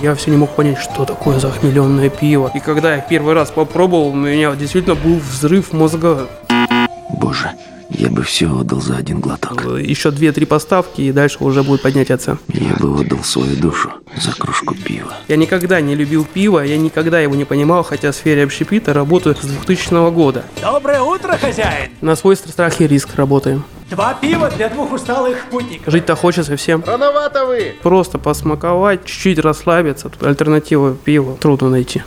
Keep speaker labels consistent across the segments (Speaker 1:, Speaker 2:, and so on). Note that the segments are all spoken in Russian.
Speaker 1: Я все не мог понять, что такое захмеленное пиво. И когда я первый раз попробовал, у меня действительно был взрыв мозга.
Speaker 2: Боже, я бы все отдал за один глоток.
Speaker 1: Еще две-три поставки, и дальше уже будет поднятие цен.
Speaker 2: Я бы отдал свою душу за кружку пива.
Speaker 1: Я никогда не любил пиво, я никогда его не понимал, хотя в сфере общепита работаю с 2000 года.
Speaker 3: Доброе утро, хозяин!
Speaker 1: На свой страх и риск работаем.
Speaker 3: Два пива для двух усталых путников.
Speaker 1: Жить-то хочется всем.
Speaker 4: Рановато вы!
Speaker 1: Просто посмаковать, чуть-чуть расслабиться. Тут альтернативу пиву трудно найти.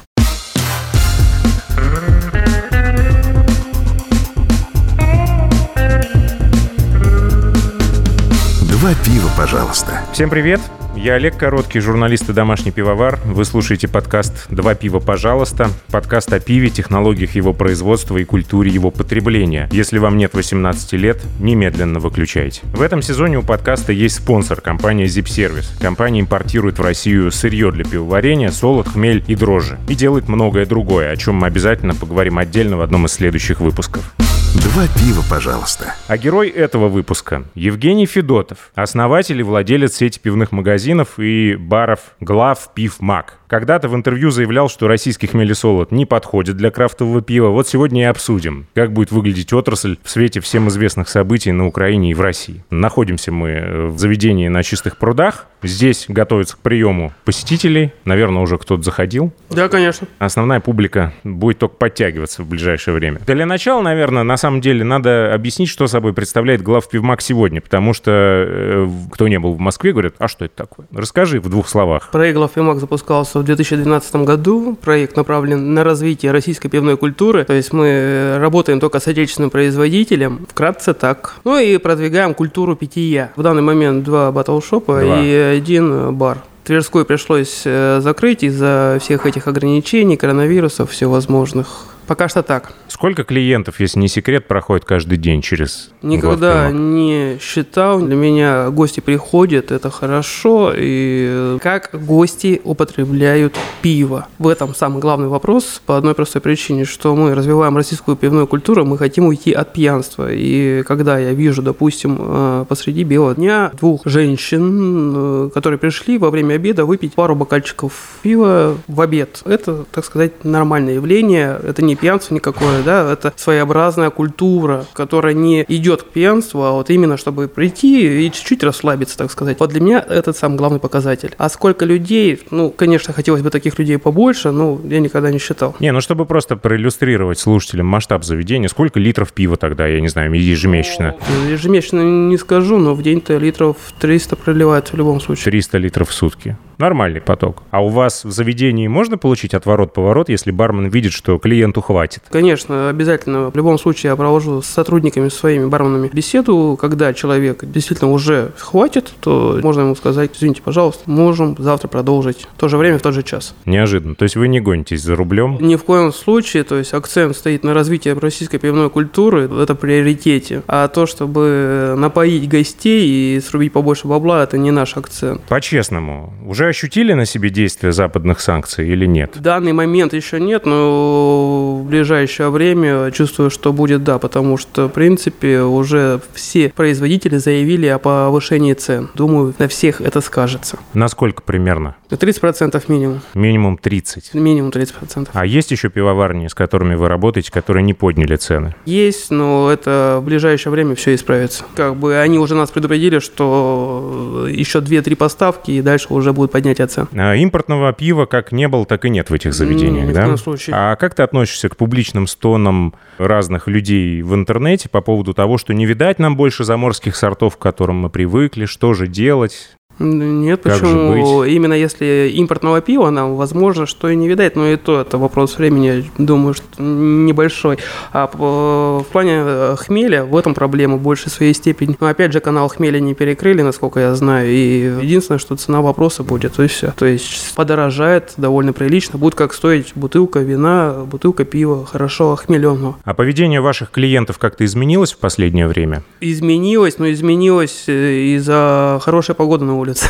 Speaker 5: Два пива, пожалуйста.
Speaker 6: Всем привет! Я Олег Короткий, журналист и домашний пивовар. Вы слушаете подкаст «Два пива, пожалуйста». Подкаст о пиве, технологиях его производства и культуре его потребления. Если вам нет 18 лет, немедленно выключайте. В этом сезоне у подкаста есть спонсор – компания Zip Service. Компания импортирует в Россию сырье для пивоварения, солод, хмель и дрожжи. И делает многое другое, о чем мы обязательно поговорим отдельно в одном из следующих выпусков.
Speaker 5: Два пива, пожалуйста.
Speaker 6: А герой этого выпуска – Евгений Федотов, основатель и владелец сети пивных магазинов и баров «Глав Пив Мак». Когда-то в интервью заявлял, что российский хмелесолод не подходит для крафтового пива. Вот сегодня и обсудим, как будет выглядеть отрасль в свете всем известных событий на Украине и в России. Находимся мы в заведении на Чистых прудах. Здесь готовятся к приему посетителей. Наверное, уже кто-то заходил.
Speaker 1: Да, конечно.
Speaker 6: Основная публика будет только подтягиваться в ближайшее время. Для начала, наверное, на самом деле надо объяснить, что собой представляет глав Пивмак сегодня, потому что э, кто не был в Москве, говорят, а что это такое? Расскажи в двух словах.
Speaker 1: Проект глав Пивмак запускался в 2012 году. Проект направлен на развитие российской пивной культуры. То есть мы работаем только с отечественным производителем. Вкратце так. Ну и продвигаем культуру питья. В данный момент два батлшопа и один бар. Тверской пришлось э, закрыть из-за всех этих ограничений, коронавирусов, всевозможных. Пока что так.
Speaker 6: Сколько клиентов, если не секрет, проходит каждый день через
Speaker 1: Никогда не считал. Для меня гости приходят, это хорошо. И как гости употребляют пиво? В этом самый главный вопрос по одной простой причине, что мы развиваем российскую пивную культуру, мы хотим уйти от пьянства. И когда я вижу, допустим, э, посреди белого дня двух женщин, э, которые пришли во время обеда выпить пару бокальчиков пива в обед, это, так сказать, нормальное явление. Это не пьянство никакое, да, это своеобразная культура, которая не идет к пьянству, а вот именно чтобы прийти и чуть-чуть расслабиться, так сказать. Вот для меня это самый главный показатель. А сколько людей, ну, конечно, хотелось бы таких людей побольше, но я никогда не считал.
Speaker 6: Не, ну чтобы просто проиллюстрировать слушателям масштаб заведения, сколько литров пива тогда, я не знаю, ежемесячно?
Speaker 1: Ежемесячно не скажу, но в день-то литров 300 проливается в любом случае.
Speaker 6: 300 литров в сутки. Нормальный поток. А у вас в заведении можно получить отворот-поворот, если бармен видит, что клиенту хватит?
Speaker 1: Конечно, обязательно. В любом случае я провожу с сотрудниками, своими барменами беседу. Когда человек действительно уже хватит, то можно ему сказать, извините, пожалуйста, можем завтра продолжить. В то же время, в тот же час.
Speaker 6: Неожиданно. То есть вы не гонитесь за рублем?
Speaker 1: Ни в коем случае, то есть акцент стоит на развитии российской пивной культуры, это приоритете. А то, чтобы напоить гостей и срубить побольше бабла, это не наш акцент.
Speaker 6: По-честному, уже ощутили на себе действие западных санкций или нет?
Speaker 1: В данный момент еще нет, но в ближайшее время чувствую, что будет да, потому что, в принципе, уже все производители заявили о повышении цен. Думаю, на всех это скажется.
Speaker 6: Насколько примерно?
Speaker 1: 30% минимум.
Speaker 6: Минимум 30.
Speaker 1: Минимум 30%.
Speaker 6: А есть еще пивоварни, с которыми вы работаете, которые не подняли цены?
Speaker 1: Есть, но это в ближайшее время все исправится. Как бы они уже нас предупредили, что еще 2-3 поставки, и дальше уже будет поднятие цен.
Speaker 6: А импортного пива как не было, так и нет в этих заведениях,
Speaker 1: Ни в
Speaker 6: да?
Speaker 1: коем случае.
Speaker 6: А как ты относишься к публичным стонам разных людей в интернете по поводу того, что не видать нам больше заморских сортов, к которым мы привыкли, что же делать?
Speaker 1: Нет,
Speaker 6: Как
Speaker 1: почему? Именно если импортного пива нам, возможно, что и не видать, но и то это вопрос времени, думаю, что небольшой. А в плане э, хмеля в этом проблема в большей своей степени. Но опять же, канал хмеля не перекрыли, насколько я знаю, и единственное, что цена вопроса будет, и все. То есть подорожает довольно прилично, будет как стоить бутылка вина, бутылка пива, хорошо охмеленного.
Speaker 6: А поведение ваших клиентов как-то изменилось в последнее время?
Speaker 1: Изменилось, но изменилось э, из-за хорошей погоды на улице. Улице.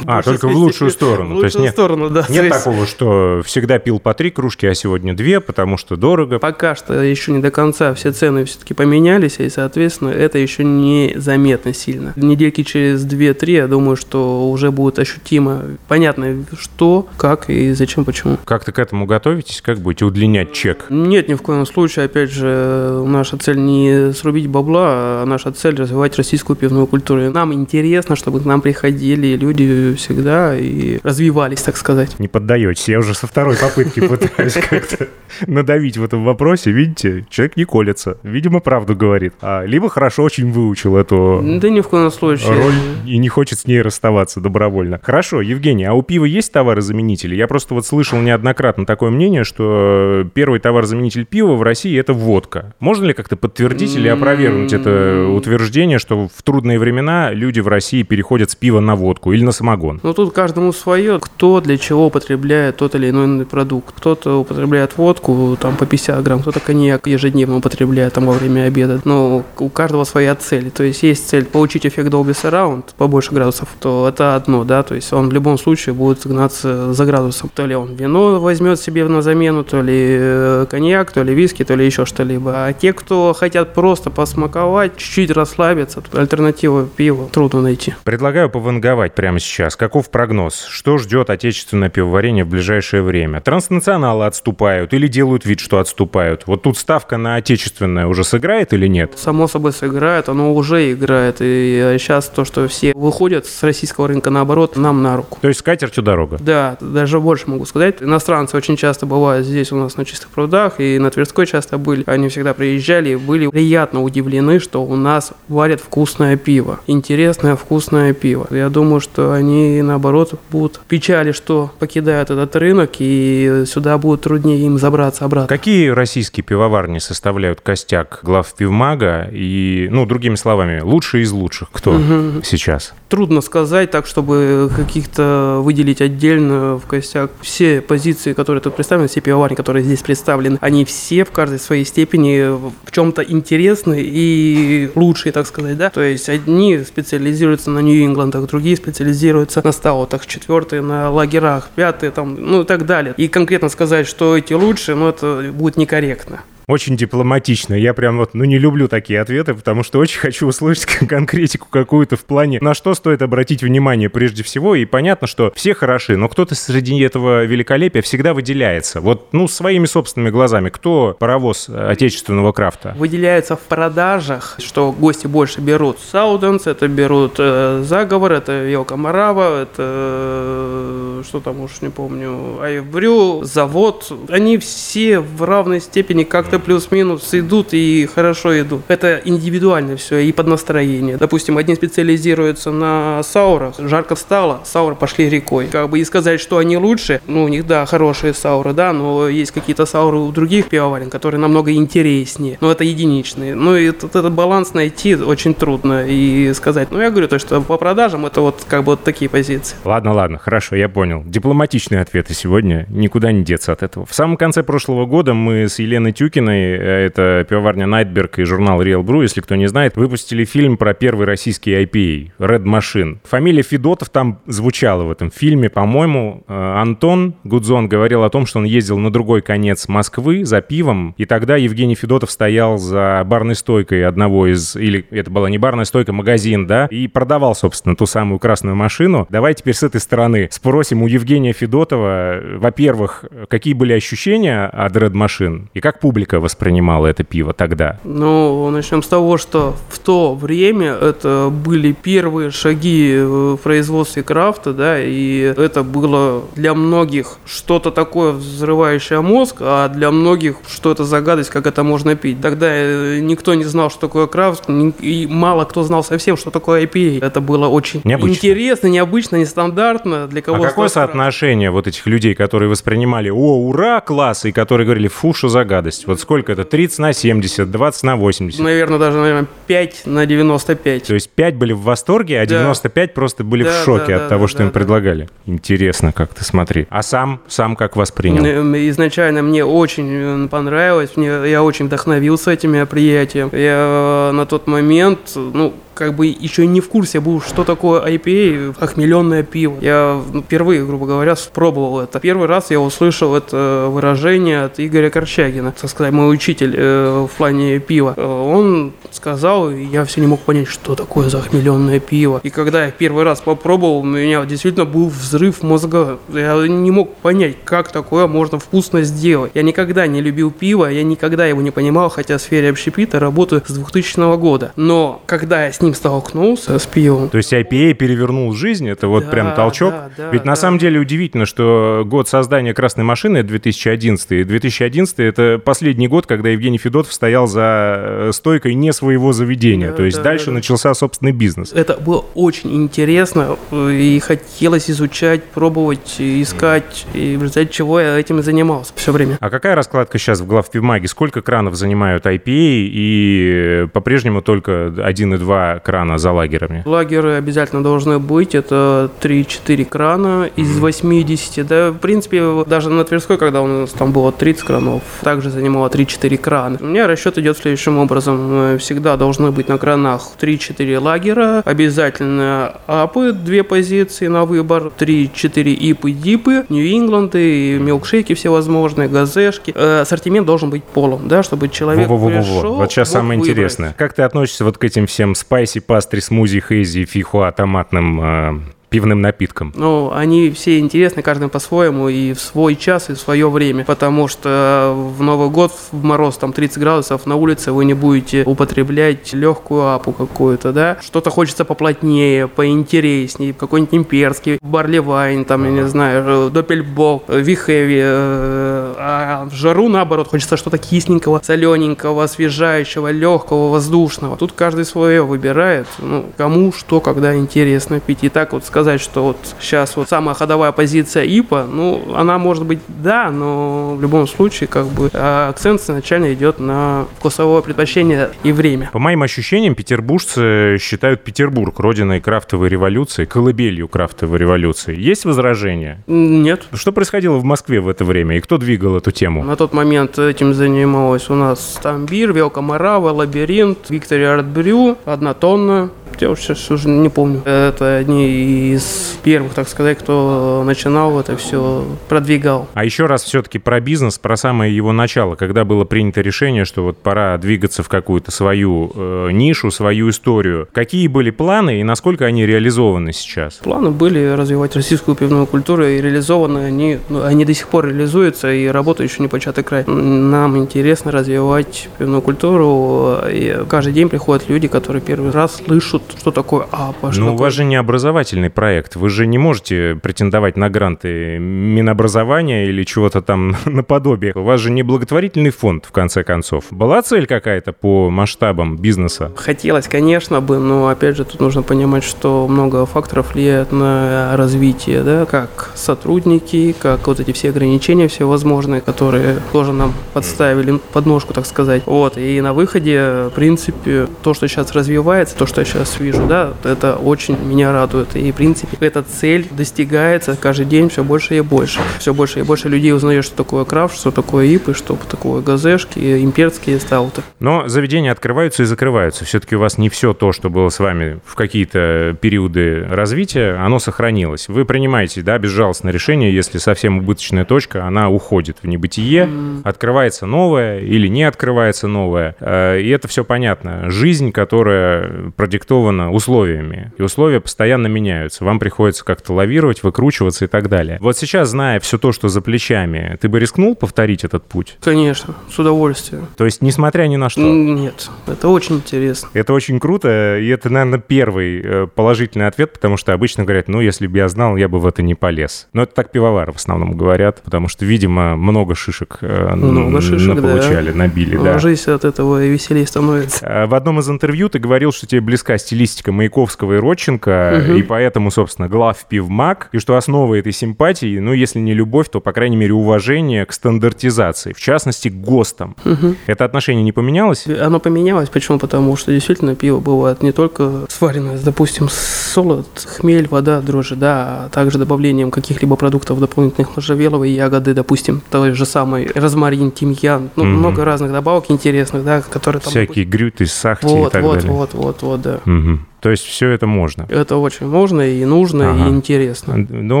Speaker 6: А, только в лучшую сторону.
Speaker 1: В лучшую
Speaker 6: нет-
Speaker 1: сторону, да.
Speaker 6: Нет такого, что всегда пил по три кружки, а сегодня две, потому что дорого.
Speaker 1: Пока что еще не до конца все цены все-таки поменялись, и, соответственно, это еще не заметно сильно. Недельки через 2-3, я думаю, что уже будет ощутимо понятно, что, как и зачем, почему.
Speaker 6: Как-то к этому готовитесь? Как будете удлинять чек?
Speaker 1: Нет, ни в коем случае, опять же, наша цель не срубить бабла, а наша цель развивать российскую пивную культуру. Нам интересно, чтобы к нам приходили люди всегда и развивались, так сказать.
Speaker 6: Не поддаетесь. Я уже со второй попытки пытаюсь как-то надавить в этом вопросе. Видите, человек не колется. Видимо, правду говорит. А, либо хорошо очень выучил эту
Speaker 1: Да ни в коем случае.
Speaker 6: роль и не хочет с ней расставаться добровольно. Хорошо, Евгений, а у пива есть товарозаменители? Я просто вот слышал неоднократно такое мнение, что первый товарозаменитель пива в России — это водка. Можно ли как-то подтвердить или опровергнуть это утверждение, что в трудные времена люди в России переходят с пива на водку или на самогон?
Speaker 1: Ну тут каждому свое, кто для чего употребляет тот или иной продукт. Кто-то употребляет водку там по 50 грамм, кто-то коньяк ежедневно употребляет там во время обеда. Но у каждого своя цель. То есть есть цель получить эффект Dolby Surround, побольше градусов, то это одно, да, то есть он в любом случае будет гнаться за градусом. То ли он вино возьмет себе на замену, то ли э, коньяк, то ли виски, то ли еще что-либо. А те, кто хотят просто посмаковать, чуть-чуть расслабиться, тут альтернативу пиву трудно найти.
Speaker 6: Предлагаю пованговать прямо сейчас. Каков прогноз? Что ждет отечественное пивоварение в ближайшее время? Транснационалы отступают или делают вид, что отступают? Вот тут ставка на отечественное уже сыграет или нет?
Speaker 1: Само собой сыграет, оно уже играет. И сейчас то, что все выходят с российского рынка наоборот, нам на руку.
Speaker 6: То есть с катертью дорога.
Speaker 1: Да, даже больше могу сказать. Иностранцы очень часто бывают здесь у нас на чистых прудах, и на Тверской часто были. Они всегда приезжали и были приятно удивлены, что у нас варят вкусное пиво. Интересное вкусное пиво. Я думаю, что они, наоборот, будут печали, что покидают этот рынок, и сюда будет труднее им забраться обратно.
Speaker 6: Какие российские пивоварни составляют костяк глав пивмага и, ну, другими словами, лучшие из лучших? Кто сейчас?
Speaker 1: Трудно сказать так, чтобы каких-то выделить отдельно в костяк. Все позиции, которые тут представлены, все пивоварни, которые здесь представлены, они все в каждой своей степени в чем-то интересны и лучшие, так сказать, да. То есть одни специализируются на Нью-Ингландах, другие специализируются на стаутах, четвертые на лагерах, пятые там, ну и так далее. И конкретно сказать, что эти лучшие, ну это будет некорректно.
Speaker 6: Очень дипломатично. Я прям вот, ну, не люблю такие ответы, потому что очень хочу услышать конкретику какую-то в плане, на что стоит обратить внимание прежде всего. И понятно, что все хороши, но кто-то среди этого великолепия всегда выделяется. Вот, ну, своими собственными глазами. Кто паровоз отечественного крафта?
Speaker 1: выделяется в продажах, что гости больше берут Сауденс, это берут э, Заговор, это Елка Марава, это э, что там уж не помню, Айвбрю, Завод. Они все в равной степени как-то плюс-минус идут и хорошо идут. Это индивидуально все и под настроение. Допустим, одни специализируются на саурах, жарко стало, сауры пошли рекой. Как бы и сказать, что они лучше, ну, у них, да, хорошие сауры, да, но есть какие-то сауры у других пивоварен, которые намного интереснее, но это единичные. Ну, и этот, этот баланс найти очень трудно и сказать. Ну, я говорю, то, что по продажам это вот как бы вот такие позиции.
Speaker 6: Ладно, ладно, хорошо, я понял. Дипломатичные ответы сегодня, никуда не деться от этого. В самом конце прошлого года мы с Еленой Тюкиной, э, это пивоварня Найтберг и журнал Real Brew, если кто не знает, выпустили фильм про первый российский IPA, Red Machine. Фамилия Федотов там звучала в этом фильме, по-моему. Э, Антон Гудзон говорил о том, что он ездил на другой конец Москвы за пивом, и тогда Евгений Федотов стоял за барной стойкой одного из, или это была не барная стойка, магазин, да, и продавал, собственно, ту самую красную машину. Давай теперь с этой стороны спросим у Евгения Федотова, во-первых, какие были ощущения от Red Machine, и как публика воспринимала это пиво тогда?
Speaker 1: Ну, начнем с того, что в то время это были первые шаги в производстве крафта, да, и это было для многих что-то такое взрывающее мозг, а для многих что это за гадость, как это можно пить. Тогда э, никто не знал, что такое крафт, и мало кто знал совсем, что такое IPA. Это было очень
Speaker 6: Необычно.
Speaker 1: интересно, необычно, нестандартно для
Speaker 6: А
Speaker 1: кого
Speaker 6: какое соотношение вот этих людей, которые воспринимали «О, ура, класс!» и которые говорили «Фу, что за гадость»? Вот сколько это? 30 на 70, 20 на 80?
Speaker 1: Наверное, даже, наверное, 5 на 95.
Speaker 6: То есть 5 были в восторге, а
Speaker 1: Да.
Speaker 6: 95 просто были в
Speaker 1: Да,
Speaker 6: шоке
Speaker 1: да,
Speaker 6: от
Speaker 1: да,
Speaker 6: того,
Speaker 1: да,
Speaker 6: что
Speaker 1: да,
Speaker 6: им
Speaker 1: да.
Speaker 6: предлагали. Интересно, как ты смотри. А сам, сам как воспринял?
Speaker 1: Изначально мне очень э, понравилось, мне, я очень вдохновился этим мероприятием. Я э, на тот момент, ну, как бы еще не в курсе был, что такое IPA, охмеленное пиво. Я ну, впервые, грубо говоря, пробовал это. Первый раз я услышал это выражение от Игоря Корчагина, так сказать, мой учитель э, в плане пива. Э, он сказал, и я все не мог понять, что такое захмеленное пиво. И когда я первый раз попробовал, у меня действительно был взрыв мозга. Я не мог понять, как такое можно вкусно сделать. Я никогда не любил пиво, я никогда его не понимал, хотя в сфере общепита работаю с 2000 года. Но когда я с ним столкнулся, с пивом...
Speaker 6: То есть IPA перевернул жизнь, это вот
Speaker 1: Да,
Speaker 6: прям толчок?
Speaker 1: да, да,
Speaker 6: Ведь на
Speaker 1: да.
Speaker 6: самом деле удивительно, что год создания «Красной машины» — 2011, и 2011 — это последний год, когда Евгений Федотов стоял за э, стойкой не своего заведения.
Speaker 1: Да,
Speaker 6: То есть
Speaker 1: да,
Speaker 6: дальше
Speaker 1: да.
Speaker 6: начался собственный бизнес.
Speaker 1: Это было очень интересно, э, и хотелось изучать, пробовать, и искать, и в результате чего я этим и занимался все время.
Speaker 6: А какая раскладка сейчас в главпивмаге? Сколько кранов занимают IPA и э, по-прежнему только один и два крана за лагерами?
Speaker 1: Лагеры обязательно должны быть, это 3-4 крана из 80, да, в принципе, даже на Тверской, когда у нас там было 30 кранов, также занимало 3-4 крана. У меня расчет идет следующим образом, Э, всегда должны быть на кранах 3-4 лагера, обязательно апы, две позиции на выбор, 3-4 ипы, дипы, Нью-Ингланды, милкшейки всевозможные, газешки. Э, Ассортимент должен быть полом, да, чтобы человек
Speaker 6: Во-во-во-во.
Speaker 1: пришел,
Speaker 6: Вот сейчас самое
Speaker 1: выбрать.
Speaker 6: интересное. Как ты относишься вот к этим всем спайси, пастри, смузи, хейзи, фихуа, томатным э, пивным напиткам?
Speaker 1: Ну, они все интересны, каждый по-своему, и в свой час, и в свое время. Потому что в Новый год, в мороз, там 30 градусов на улице, вы не будете употреблять легкую апу какую-то, да? Что-то хочется поплотнее, поинтереснее, какой-нибудь имперский, барливайн, там, я не знаю, допельбок, вихеви. э, А в жару, наоборот, хочется что-то кисненького, солененького, освежающего, легкого, воздушного. Тут каждый свое выбирает, ну, кому что, когда интересно пить. И так вот сказать, что вот сейчас вот самая ходовая позиция ИПа, ну, она может быть да, но в любом случае, как бы, а, акцент изначально идет на вкусовое предпочтение и время.
Speaker 6: По моим ощущениям, петербуржцы считают Петербург родиной крафтовой революции, колыбелью крафтовой революции. Есть возражения?
Speaker 1: Нет.
Speaker 6: Что происходило в Москве в это время и кто двигал эту тему?
Speaker 1: На тот момент этим занималась у нас Тамбир, Велкомарава, Лабиринт, Виктория Артбрю, одна тонна. Я уж сейчас уже не помню. Это одни из первых, так сказать, кто начинал это все, продвигал.
Speaker 6: А еще раз все-таки про бизнес, про самое его начало, когда было принято решение, что вот пора двигаться в какую-то свою э, нишу, свою историю. Какие были планы и насколько они реализованы сейчас?
Speaker 1: Планы были развивать российскую пивную культуру, и реализованы они, ну, они до сих пор реализуются, и работа еще не початый край. Нам интересно развивать пивную культуру, и каждый день приходят люди, которые первый раз слышат, что такое АПА, что
Speaker 6: Ну, у вас же не образовательный проект. Вы же не можете претендовать на гранты Минобразования или чего-то там наподобие. У вас же не благотворительный фонд, в конце концов. Была цель какая-то по масштабам бизнеса?
Speaker 1: Хотелось, конечно бы, но опять же тут нужно понимать, что много факторов влияют на развитие, да, как сотрудники, как вот эти все ограничения всевозможные, которые тоже нам подставили подножку, так сказать. Вот, и на выходе, в принципе, то, что сейчас развивается, то, что я сейчас вижу, да, это очень меня радует. И, в принципе, эта цель достигается каждый день все больше и больше. Все больше и больше людей узнает, что такое крафт, что такое ипы, что такое газешки, имперские стауты.
Speaker 6: Но заведения открываются и закрываются. Все-таки у вас не все то, что было с вами в какие-то периоды развития, оно сохранилось. Вы принимаете, да, безжалостное решение, если совсем убыточная точка, она уходит в небытие, открывается новое или не открывается новое. Э, И это все понятно. Жизнь, которая продиктована условиями. И условия постоянно меняются. Вам приходится как-то лавировать, выкручиваться и так далее. Вот сейчас, зная все то, что за плечами, ты бы рискнул повторить этот путь?
Speaker 1: Конечно, с удовольствием.
Speaker 6: То есть, несмотря ни на что?
Speaker 1: Нет, это очень интересно.
Speaker 6: Это очень круто, и это, наверное, первый э, положительный ответ, потому что обычно говорят, ну, если бы я знал, я бы в это не полез. Но это так пивовары в основном говорят, потому что, видимо, много шишек э,
Speaker 1: Много шишек, да.
Speaker 6: получали, набили, да.
Speaker 1: Жизнь от этого и веселее становится.
Speaker 6: А В одном из интервью ты говорил, что тебе близка стилистика Маяковского и Родченко,
Speaker 1: Мгм.
Speaker 6: и поэтому, собственно, глав пивмаг, и что основа этой симпатии, ну, если не любовь, то, по крайней мере, уважение к стандартизации, в частности, к ГОСТам.
Speaker 1: Мгм.
Speaker 6: Это отношение не поменялось?
Speaker 1: Оно поменялось, почему? Потому что действительно пиво бывает не только сваренное, допустим, солод, хмель, вода, дрожжи, да, а также добавлением каких-либо продуктов дополнительных можжевеловой ягоды, допустим, той же самой розмарин, тимьян, ну,
Speaker 6: Мгм.
Speaker 1: много разных добавок интересных, да, которые там...
Speaker 6: Всякие грюты, сахти и
Speaker 1: Вот,
Speaker 6: так
Speaker 1: вот,
Speaker 6: далее.
Speaker 1: вот, вот, вот, да.
Speaker 6: Мгм. Угу. То есть все это можно.
Speaker 1: Это очень можно и нужно, ага. и интересно.
Speaker 6: Ну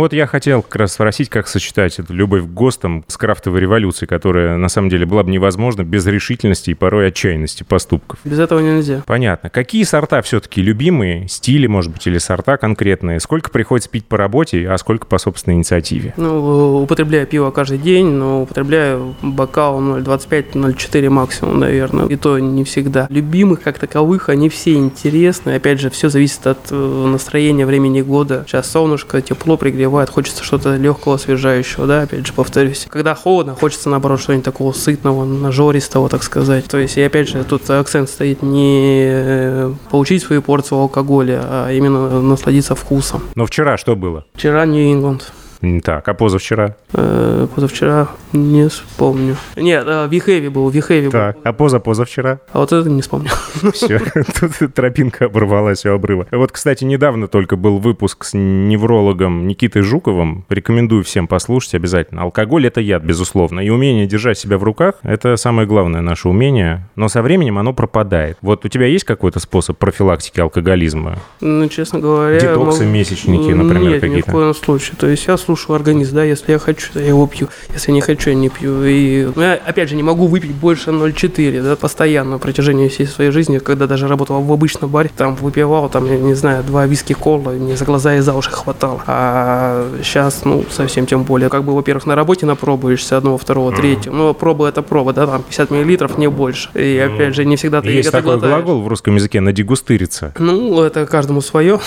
Speaker 6: вот я хотел как раз спросить, как сочетать эту любовь к ГОСТам с крафтовой революцией, которая на самом деле была бы невозможна без решительности и порой отчаянности поступков.
Speaker 1: Без этого нельзя.
Speaker 6: Понятно. Какие сорта все-таки любимые, стили, может быть, или сорта конкретные? Сколько приходится пить по работе, а сколько по собственной инициативе?
Speaker 1: Ну, употребляю пиво каждый день, но употребляю бокал 0,25-0,4 максимум, наверное. И то не всегда. Любимых как таковых, они все интересны. Опять же, все зависит от э, настроения, времени года. Сейчас солнышко, тепло пригревает, хочется что-то легкого, освежающего, да, опять же, повторюсь. Когда холодно, хочется, наоборот, что-нибудь такого сытного, нажористого, так сказать. То есть, и опять же, тут акцент стоит не э, получить свою порцию алкоголя, а именно насладиться вкусом.
Speaker 6: Но вчера что было?
Speaker 1: Вчера Нью-Ингланд.
Speaker 6: Так, а позавчера?
Speaker 1: Э, позавчера не вспомню. Нет, э, Вихеви был, Вихеви был.
Speaker 6: Так, а поза позавчера?
Speaker 1: А вот это не вспомню.
Speaker 6: Все, тут тропинка оборвалась у обрыва. Вот, кстати, недавно только был выпуск с неврологом Никитой Жуковым. Рекомендую всем послушать обязательно. Алкоголь — это яд, безусловно. И умение держать себя в руках — это самое главное наше умение. Но со временем оно пропадает. Вот у тебя есть какой-то способ профилактики алкоголизма?
Speaker 1: Ну, честно говоря...
Speaker 6: Детоксы, месячники, например, какие-то?
Speaker 1: Нет, ни в коем случае. То есть я слушаю слушаю организм, да, если я хочу, то я его пью, если не хочу, я не пью. И ну, я, опять же, не могу выпить больше 0,4, да, постоянно на протяжении всей своей жизни, когда даже работал в обычном баре, там выпивал, там, я не знаю, два виски кола, мне за глаза и за уши хватало. А сейчас, ну, совсем тем более, как бы, во-первых, на работе напробуешься одного, второго, третьего, ну, проба это проба, да, там 50 миллилитров, не больше. И, опять же, не всегда ты
Speaker 6: Есть такой глотаешь. глагол в русском языке «надегустыриться».
Speaker 1: Ну, это каждому свое.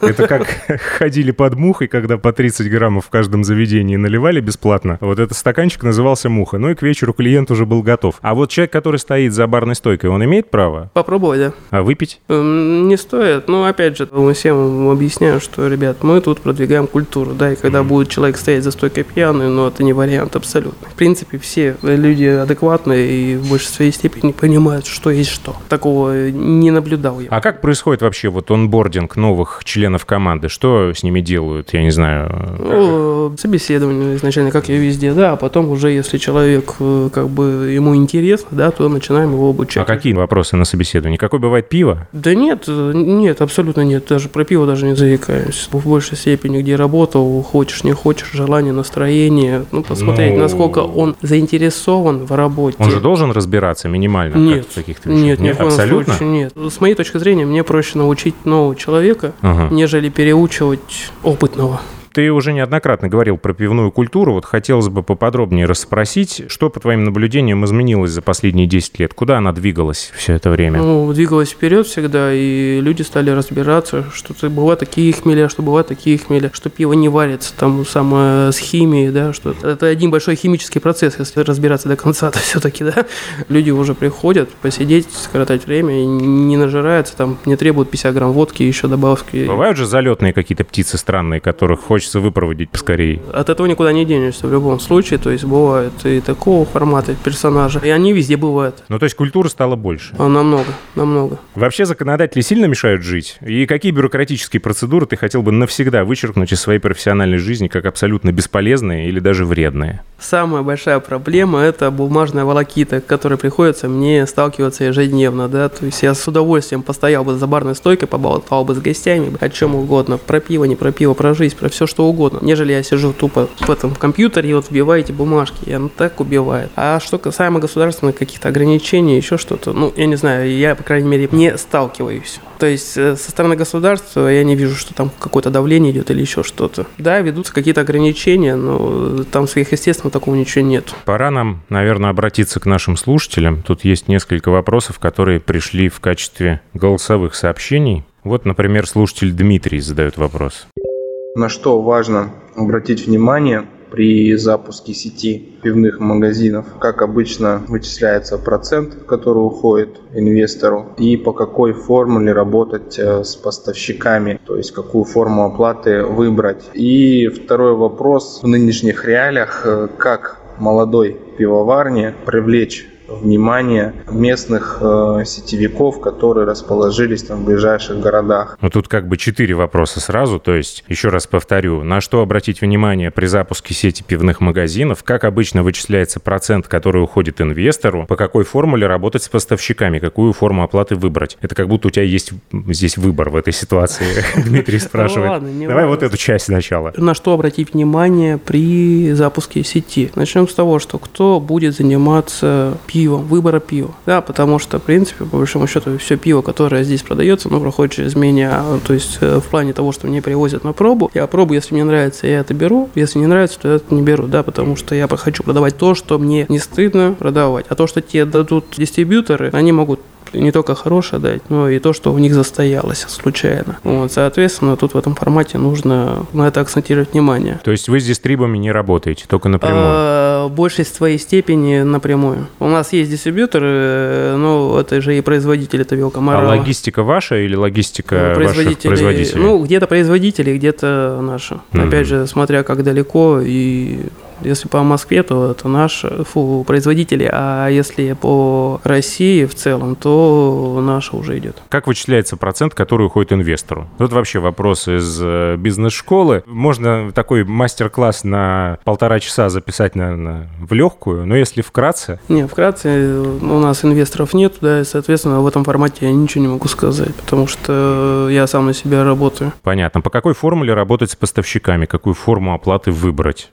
Speaker 6: Это как ходили под мухой, когда по 30 граммов в каждом заведении наливали бесплатно. Вот этот стаканчик назывался «Муха». Ну и к вечеру клиент уже был готов. А вот человек, который стоит за барной стойкой, он имеет право?
Speaker 1: Попробовать, да.
Speaker 6: А выпить?
Speaker 1: Не стоит. Ну, опять же, мы всем объясняем, что, ребят, мы тут продвигаем культуру, да, и когда mm-hmm. будет человек стоять за стойкой пьяный, ну, это не вариант абсолютно. В принципе, все люди адекватные и в большей своей степени понимают, что есть что. Такого не наблюдал я.
Speaker 6: А как происходит вообще вот онбординг новых членов команды? Что с ними делают? Я не знаю.
Speaker 1: Ну, собеседование изначально, как и везде, да, а потом уже, если человек, э, как бы, ему интересно, да, то начинаем его обучать.
Speaker 6: А какие вопросы на собеседовании? Какое бывает пиво?
Speaker 1: Да нет, э, нет, абсолютно нет, даже про пиво даже не заикаюсь. В большей степени, где работал, хочешь, не хочешь, желание, настроение, ну, посмотреть, ну... насколько он заинтересован в работе.
Speaker 6: Он же должен разбираться минимально
Speaker 1: нет,
Speaker 6: в каких-то
Speaker 1: вещах? Нет, нет, абсолютно? Случае, нет. С моей точки зрения, мне проще научить нового человека, ага. нежели переучивать опытного.
Speaker 6: Ты уже неоднократно говорил про пивную культуру. Вот хотелось бы поподробнее расспросить, что, по твоим наблюдениям, изменилось за последние 10 лет? Куда она двигалась все это время?
Speaker 1: Ну, двигалась вперед всегда, и люди стали разбираться, что бывают такие хмеля, что бывают такие хмеля, что пиво не варится там самое с химией, да, что это один большой химический процесс, если разбираться до конца, то все-таки, да, люди уже приходят посидеть, скоротать время, не нажираются, там не требуют 50 грамм водки, еще добавки.
Speaker 6: Бывают же залетные какие-то птицы странные, которых хочется хочется выпроводить поскорее.
Speaker 1: От этого никуда не денешься в любом случае. То есть бывают и такого формата персонажа. И они везде бывают.
Speaker 6: Ну, то есть культура стала больше?
Speaker 1: А, намного, намного.
Speaker 6: Вообще законодатели сильно мешают жить? И какие бюрократические процедуры ты хотел бы навсегда вычеркнуть из своей профессиональной жизни как абсолютно бесполезные или даже вредные?
Speaker 1: Самая большая проблема – это бумажная волокита, к которой приходится мне сталкиваться ежедневно. Да? То есть я с удовольствием постоял бы за барной стойкой, поболтал бы с гостями, о чем угодно. Про пиво, не про пиво, про жизнь, про все, что угодно, нежели я сижу тупо в этом компьютере и вот вбиваю эти бумажки, и оно так убивает. А что касаемо государственных каких-то ограничений, еще что-то, ну, я не знаю, я, по крайней мере, не сталкиваюсь. То есть э, со стороны государства я не вижу, что там какое-то давление идет или еще что-то. Да, ведутся какие-то ограничения, но там сверхъестественного такого ничего нет.
Speaker 6: Пора нам, наверное, обратиться к нашим слушателям. Тут есть несколько вопросов, которые пришли в качестве голосовых сообщений. Вот, например, слушатель Дмитрий задает вопрос
Speaker 4: на что важно обратить внимание при запуске сети пивных магазинов. Как обычно вычисляется процент, который уходит инвестору и по какой формуле работать э, с поставщиками, то есть какую форму оплаты выбрать. И второй вопрос в нынешних реалиях, э, как молодой пивоварне привлечь внимание местных э, сетевиков, которые расположились там в ближайших городах.
Speaker 6: Ну тут как бы четыре вопроса сразу, то есть еще раз повторю, на что обратить внимание при запуске сети пивных магазинов, как обычно вычисляется процент, который уходит инвестору, по какой формуле работать с поставщиками, какую форму оплаты выбрать. Это как будто у тебя есть здесь выбор в этой ситуации, Дмитрий спрашивает. Давай вот эту часть сначала.
Speaker 1: На что обратить внимание при запуске сети? Начнем с того, что кто будет заниматься пивом, выбора пива. Да, потому что, в принципе, по большому счету, все пиво, которое здесь продается, оно проходит через меня. То есть э, в плане того, что мне привозят на пробу, я пробую, если мне нравится, я это беру. Если не нравится, то я это не беру, да, потому что я хочу продавать то, что мне не стыдно продавать. А то, что тебе дадут дистрибьюторы, они могут не только хорошее дать, но и то, что у них застоялось случайно. Вот, соответственно, тут в этом формате нужно на это акцентировать внимание.
Speaker 6: То есть вы с дистрибами не работаете, только напрямую? А,
Speaker 1: в большей своей степени напрямую. У нас есть дистрибьюторы, но это же и производитель, это Велкомарова.
Speaker 6: А логистика ваша или логистика ну, ваших производителей?
Speaker 1: Ну, где-то производители, где-то наша. Mm-hmm. Опять же, смотря как далеко и если по Москве, то это наши фу, производители, а если по России в целом, то наша уже идет.
Speaker 6: Как вычисляется процент, который уходит инвестору? Тут вообще вопрос из э, бизнес-школы. Можно такой мастер-класс на полтора часа записать, наверное, в легкую, но если вкратце...
Speaker 1: Не, вкратце у нас инвесторов нет, да, и, соответственно, в этом формате я ничего не могу сказать, потому что я сам на себя работаю.
Speaker 6: Понятно. По какой формуле работать с поставщиками? Какую форму оплаты выбрать?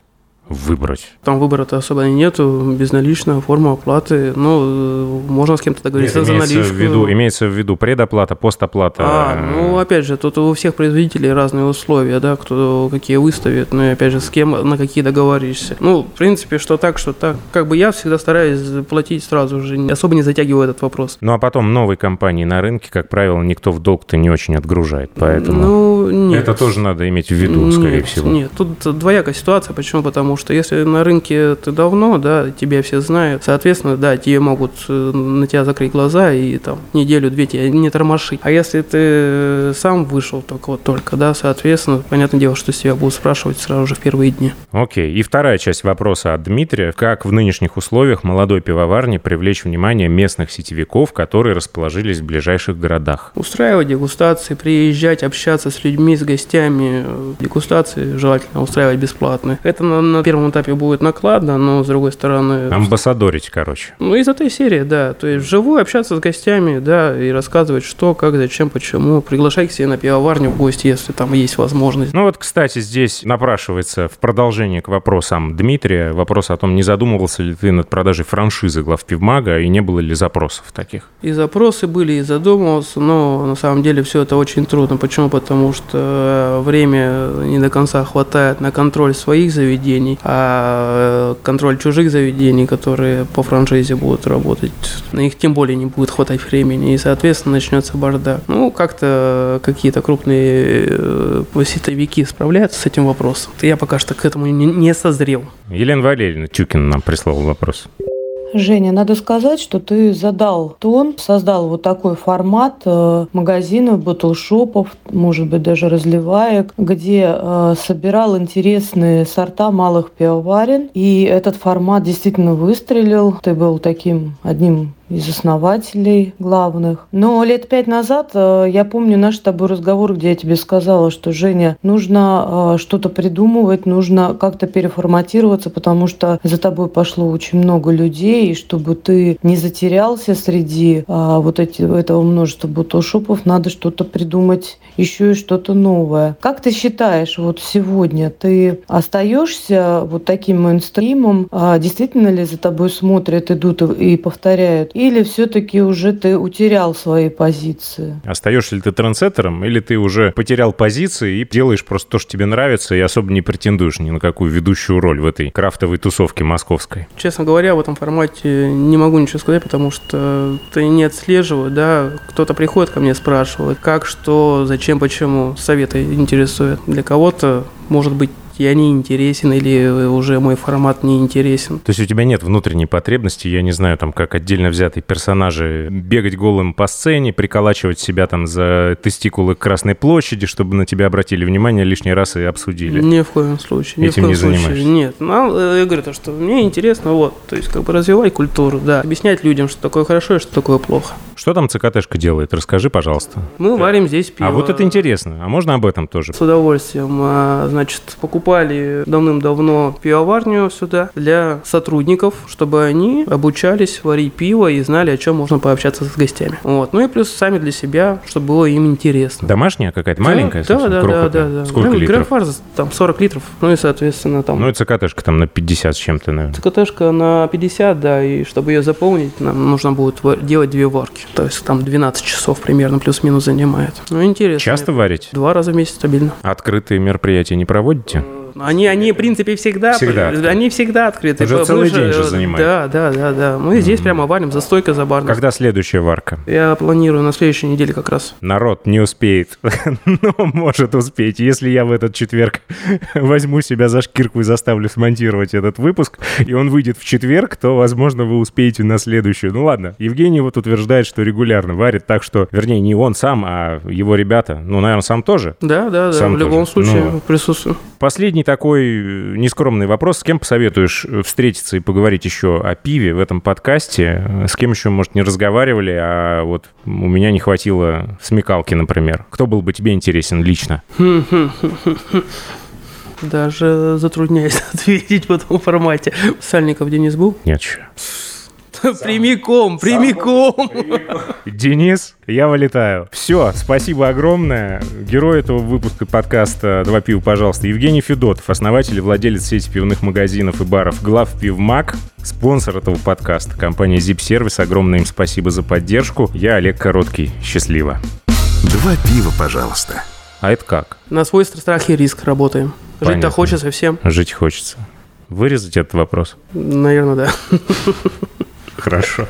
Speaker 6: Выбрать?
Speaker 1: Там выбора-то особо нету, безналичная форма оплаты. Ну, можно с кем-то договориться Нет,
Speaker 6: за
Speaker 1: наличку.
Speaker 6: В виду, имеется в виду предоплата, постоплата.
Speaker 1: А, ну, опять же, тут у всех производителей разные условия, да, кто какие выставит, ну и опять же, с кем, на какие договоришься. Ну, в принципе, что так, что так. Как бы я всегда стараюсь платить сразу же, особо не затягиваю этот вопрос.
Speaker 6: Ну, а потом новой компании на рынке, как правило, никто в долг-то не очень отгружает, поэтому... Ну, нет. Это тоже надо иметь в виду, скорее
Speaker 1: нет,
Speaker 6: всего.
Speaker 1: Нет, тут двоякая ситуация. Почему? Потому что если на рынке ты давно, да, тебя все знают, соответственно, да, тебе могут э, на тебя закрыть глаза и там неделю-две тебя не тормошить. А если ты сам вышел только вот только, да, соответственно, понятное дело, что с тебя будут спрашивать сразу же в первые дни.
Speaker 6: Окей. И вторая часть вопроса от Дмитрия. Как в нынешних условиях молодой пивоварни привлечь внимание местных сетевиков, которые расположились в ближайших городах?
Speaker 1: Устраивать дегустации, приезжать, общаться с людьми, с гостями. Дегустации желательно устраивать бесплатно. Это на, на первом этапе будет накладно, но с другой стороны...
Speaker 6: Амбассадорить, короче.
Speaker 1: Ну, из этой серии, да. То есть вживую общаться с гостями, да, и рассказывать, что, как, зачем, почему. Приглашать к себе на пивоварню в гости, если там есть возможность.
Speaker 6: Ну вот, кстати, здесь напрашивается в продолжение к вопросам Дмитрия вопрос о том, не задумывался ли ты над продажей франшизы глав пивмага и не было ли запросов таких?
Speaker 1: И запросы были, и задумывался, но на самом деле все это очень трудно. Почему? Потому что время не до конца хватает на контроль своих заведений, а контроль чужих заведений, которые по франшизе будут работать, на них тем более не будет хватать времени, и, соответственно, начнется бардак. Ну, как-то какие-то крупные э, сетовики справляются с этим вопросом. Я пока что к этому не созрел.
Speaker 6: Елена Валерьевна Тюкина нам прислала вопрос.
Speaker 7: Женя, надо сказать, что ты задал тон, создал вот такой формат э, магазинов, батлшопов, может быть, даже разливаек, где э, собирал интересные сорта малых пивоварен. И этот формат действительно выстрелил. Ты был таким одним из основателей главных. Но лет пять назад э, я помню наш с тобой разговор, где я тебе сказала, что Женя, нужно э, что-то придумывать, нужно как-то переформатироваться, потому что за тобой пошло очень много людей, и чтобы ты не затерялся среди а, вот эти, этого множества бутылшопов, надо что-то придумать еще и что-то новое. Как ты считаешь, вот сегодня ты остаешься вот таким мейнстримом? Действительно ли за тобой смотрят, идут и повторяют? Или все-таки уже ты утерял свои позиции?
Speaker 6: Остаешься ли ты трендсеттером, или ты уже потерял позиции и делаешь просто то, что тебе нравится, и особо не претендуешь ни на какую ведущую роль в этой крафтовой тусовке московской?
Speaker 1: Честно говоря, в этом формате не могу ничего сказать, потому что ты не отслеживаю, да, кто-то приходит ко мне, спрашивает, как, что, зачем, почему, советы интересуют. Для кого-то может быть я не интересен или уже мой формат не интересен.
Speaker 6: То есть у тебя нет внутренней потребности, я не знаю, там, как отдельно взятые персонажи, бегать голым по сцене, приколачивать себя там за тестикулы Красной площади, чтобы на тебя обратили внимание лишний раз и обсудили.
Speaker 1: Ни в коем случае. Ни
Speaker 6: Этим
Speaker 1: в коем
Speaker 6: не
Speaker 1: случае.
Speaker 6: занимаешься?
Speaker 1: Нет. Ну, э, я говорю, то, что мне интересно, вот, то есть как бы развивать культуру, да, объяснять людям, что такое хорошо и что такое плохо.
Speaker 6: Что там ЦКТшка делает? Расскажи, пожалуйста.
Speaker 1: Мы варим здесь пиво.
Speaker 6: А вот это интересно. А можно об этом тоже?
Speaker 1: С удовольствием. А, Значит, покупали давным-давно пивоварню сюда для сотрудников, чтобы они обучались варить пиво и знали, о чем можно пообщаться с гостями. Вот. Ну и плюс сами для себя, чтобы было им интересно.
Speaker 6: Домашняя какая-то? Маленькая?
Speaker 1: Да, да, да,
Speaker 6: крохотная?
Speaker 1: да, да.
Speaker 6: Сколько
Speaker 1: Ну,
Speaker 6: литров?
Speaker 1: Грейпфарз там 40 литров. Ну и, соответственно, там
Speaker 6: Ну и ЦКТшка там на 50 с чем-то, наверное.
Speaker 1: ЦКТшка на 50, да, и чтобы ее заполнить, нам нужно будет делать две варки. То есть там 12 часов примерно плюс-минус занимает. Ну, интересно.
Speaker 6: Часто варите?
Speaker 1: Два раза в месяц стабильно.
Speaker 6: Открытые мероприятия не проводите?
Speaker 1: Они, они, в принципе, всегда,
Speaker 6: Всегда открыты.
Speaker 1: они всегда открыты.
Speaker 6: Уже
Speaker 1: Мы
Speaker 6: целый
Speaker 1: же-
Speaker 6: день же занимает.
Speaker 1: Да, да, да, да. Мы здесь прямо варим за стойкой, за барной.
Speaker 6: Когда следующая варка?
Speaker 1: Я планирую на следующей неделе как раз.
Speaker 6: Народ не успеет, но может успеть. Если я в этот четверг возьму себя за шкирку и заставлю смонтировать этот выпуск, и он выйдет в четверг, то, возможно, вы успеете на следующую. Ну ладно, Евгений вот утверждает, что регулярно варит, так что, вернее, не он сам, а его ребята. Ну, наверное, сам тоже.
Speaker 1: Да, да, да.
Speaker 6: Сам
Speaker 1: в любом
Speaker 6: тоже.
Speaker 1: случае
Speaker 6: Ну.
Speaker 1: присутствую.
Speaker 6: Последний такой э, нескромный вопрос. С кем посоветуешь э, встретиться и поговорить еще о пиве в этом подкасте? Э, С кем еще, может, не разговаривали, а вот у меня не хватило смекалки, например. Кто был бы тебе интересен лично?
Speaker 1: Даже затрудняюсь ответить в этом формате. Сальников Денис был?
Speaker 6: Нет еще.
Speaker 1: Прямиком, прямиком.
Speaker 6: Денис, я вылетаю. Все, спасибо огромное. Герой этого выпуска подкаста «Два пива, пожалуйста» Евгений Федотов, основатель и владелец сети пивных магазинов и баров «Глав Пивмаг», спонсор этого подкаста, компания Zip Service. Огромное им спасибо за поддержку. Я Олег Короткий. Счастливо.
Speaker 5: Два пива, пожалуйста.
Speaker 6: А это как?
Speaker 1: На свой страх и риск работаем. Жить-то хочется всем.
Speaker 6: Жить хочется. Вырезать этот вопрос?
Speaker 1: Наверное, да.
Speaker 6: Хорошо.